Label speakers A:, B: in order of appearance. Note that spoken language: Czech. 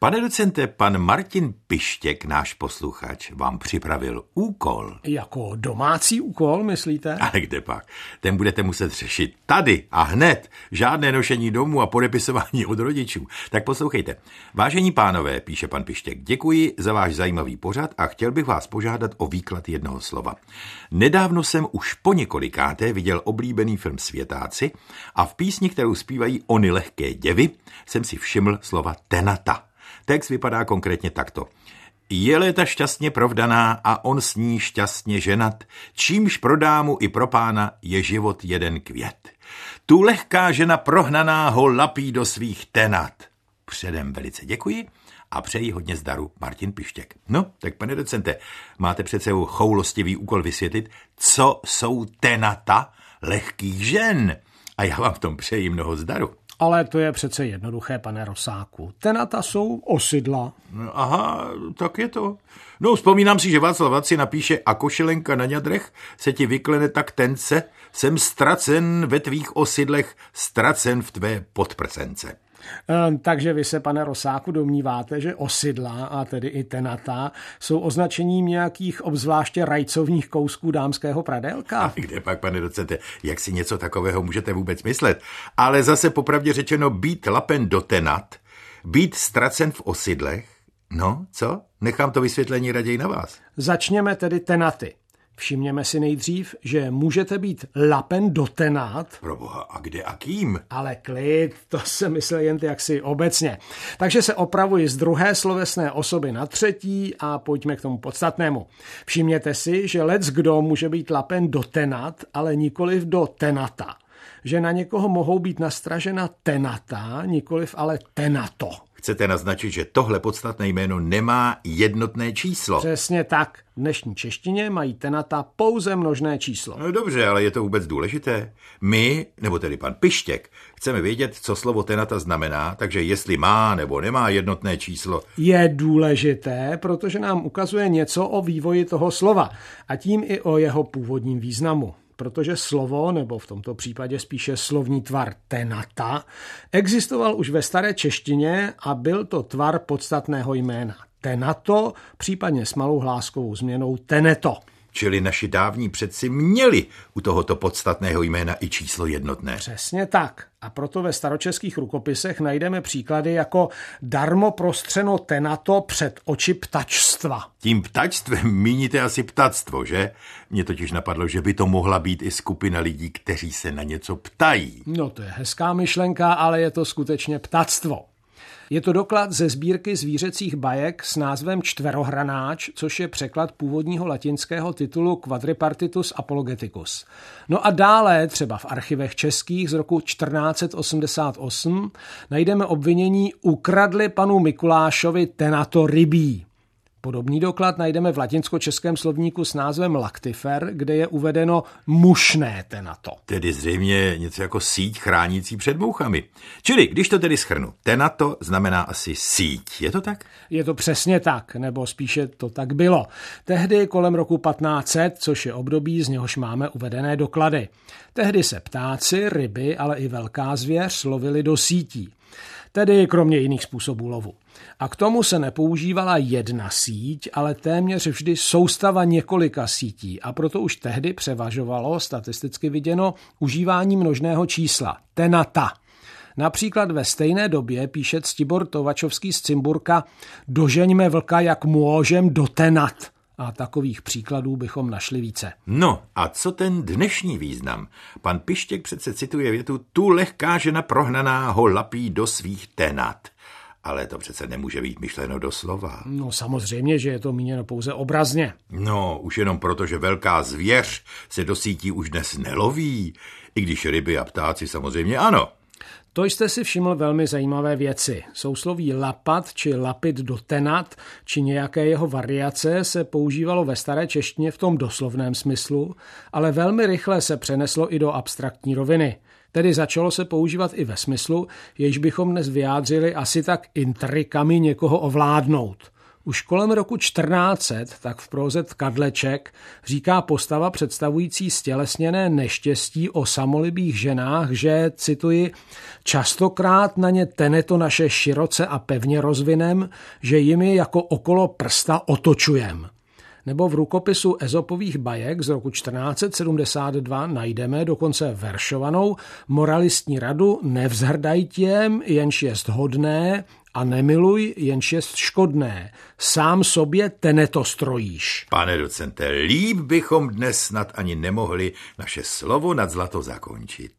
A: Pane docente, pan Martin Pištěk, náš posluchač, vám připravil úkol.
B: Jako domácí úkol, myslíte?
A: Ale kde pak? Ten budete muset řešit tady a hned. Žádné nošení domů a podepisování od rodičů. Tak poslouchejte. Vážení pánové, píše pan Pištěk, děkuji za váš zajímavý pořad a chtěl bych vás požádat o výklad jednoho slova. Nedávno jsem už po několikáté viděl oblíbený film Světáci a v písni, kterou zpívají Ony lehké děvy, jsem si všiml slova tenata. Text vypadá konkrétně takto. Je léta šťastně provdaná a on s ní šťastně ženat, čímž pro dámu i pro pána je život jeden květ. Tu lehká žena prohnaná ho lapí do svých tenat. Předem velice děkuji a přeji hodně zdaru Martin Pištěk. No, tak pane docente, máte přece choulostivý úkol vysvětlit, co jsou tenata lehkých žen. A já vám v tom přeji mnoho zdaru.
B: Ale to je přece jednoduché, pane Rosáku. Tenata jsou osidla.
A: No, aha, tak je to. No, vzpomínám si, že Václav si napíše a košelenka na ňadrech se ti vyklene tak tence, jsem ztracen ve tvých osidlech, ztracen v tvé podprsence.
B: Ehm, takže vy se, pane Rosáku, domníváte, že osidla, a tedy i tenata, jsou označením nějakých obzvláště rajcovních kousků dámského pradelka? A
A: kde pak, pane docente, jak si něco takového můžete vůbec myslet? Ale zase popravdě řečeno, být lapen do tenat, být ztracen v osidlech, no, co? Nechám to vysvětlení raději na vás.
B: Začněme tedy tenaty. Všimněme si nejdřív, že můžete být lapen dotenát.
A: Proboha, a kde a kým?
B: Ale klid, to se myslel jen jaksi obecně. Takže se opravuji z druhé slovesné osoby na třetí a pojďme k tomu podstatnému. Všimněte si, že lec kdo může být lapen dotenat, ale nikoliv do tenata že na někoho mohou být nastražena tenata, nikoliv ale tenato.
A: Chcete naznačit, že tohle podstatné jméno nemá jednotné číslo.
B: Přesně tak. V dnešní češtině mají tenata pouze množné číslo.
A: No dobře, ale je to vůbec důležité. My, nebo tedy pan Pištěk, chceme vědět, co slovo tenata znamená, takže jestli má nebo nemá jednotné číslo.
B: Je důležité, protože nám ukazuje něco o vývoji toho slova a tím i o jeho původním významu protože slovo, nebo v tomto případě spíše slovní tvar tenata, existoval už ve staré češtině a byl to tvar podstatného jména. Tenato, případně s malou hláskovou změnou teneto.
A: Čili naši dávní předci měli u tohoto podstatného jména i číslo jednotné.
B: Přesně tak. A proto ve staročeských rukopisech najdeme příklady jako darmo prostřeno tenato před oči ptačstva.
A: Tím ptačstvem míníte asi ptactvo, že? Mně totiž napadlo, že by to mohla být i skupina lidí, kteří se na něco ptají.
B: No to je hezká myšlenka, ale je to skutečně ptactvo. Je to doklad ze sbírky zvířecích bajek s názvem Čtverohranáč, což je překlad původního latinského titulu Quadripartitus Apologeticus. No a dále, třeba v archivech českých z roku 1488, najdeme obvinění ukradli panu Mikulášovi tenato rybí. Podobný doklad najdeme v latinsko-českém slovníku s názvem lactifer, kde je uvedeno mušné tenato.
A: Tedy zřejmě něco jako síť chránící před mouchami. Čili, když to tedy schrnu, tenato znamená asi síť, je to tak?
B: Je to přesně tak, nebo spíše to tak bylo. Tehdy kolem roku 1500, což je období, z něhož máme uvedené doklady. Tehdy se ptáci, ryby, ale i velká zvěř lovili do sítí tedy kromě jiných způsobů lovu. A k tomu se nepoužívala jedna síť, ale téměř vždy soustava několika sítí a proto už tehdy převažovalo, statisticky viděno, užívání množného čísla, tenata. Například ve stejné době píše Ctibor Tovačovský z Cimburka Dožeňme vlka, jak můžem dotenat – a takových příkladů bychom našli více.
A: No a co ten dnešní význam? Pan Pištěk přece cituje větu tu lehká žena prohnaná ho lapí do svých tenat. Ale to přece nemůže být myšleno doslova.
B: No samozřejmě, že je to míněno pouze obrazně.
A: No, už jenom proto, že velká zvěř se do sítí už dnes neloví. I když ryby a ptáci samozřejmě ano.
B: To jste si všiml velmi zajímavé věci. Sousloví lapat či lapit do tenat či nějaké jeho variace se používalo ve staré češtině v tom doslovném smyslu, ale velmi rychle se přeneslo i do abstraktní roviny. Tedy začalo se používat i ve smyslu, jež bychom dnes vyjádřili asi tak intrikami někoho ovládnout – Už kolem roku 1400, tak v proze Kadleček, říká postava představující stělesněné neštěstí o samolibých ženách, že, cituji, častokrát na ně teneto naše široce a pevně rozvinem, že jimi jako okolo prsta otočujem. Nebo v rukopisu Ezopových bajek z roku 1472 najdeme dokonce veršovanou moralistní radu nevzhrdaj těm, jenž jest hodné, a nemiluj, jenž jest škodné. Sám sobě teneto strojíš.
A: Pane docente, líp bychom dnes snad ani nemohli naše slovo nad zlato zakončit.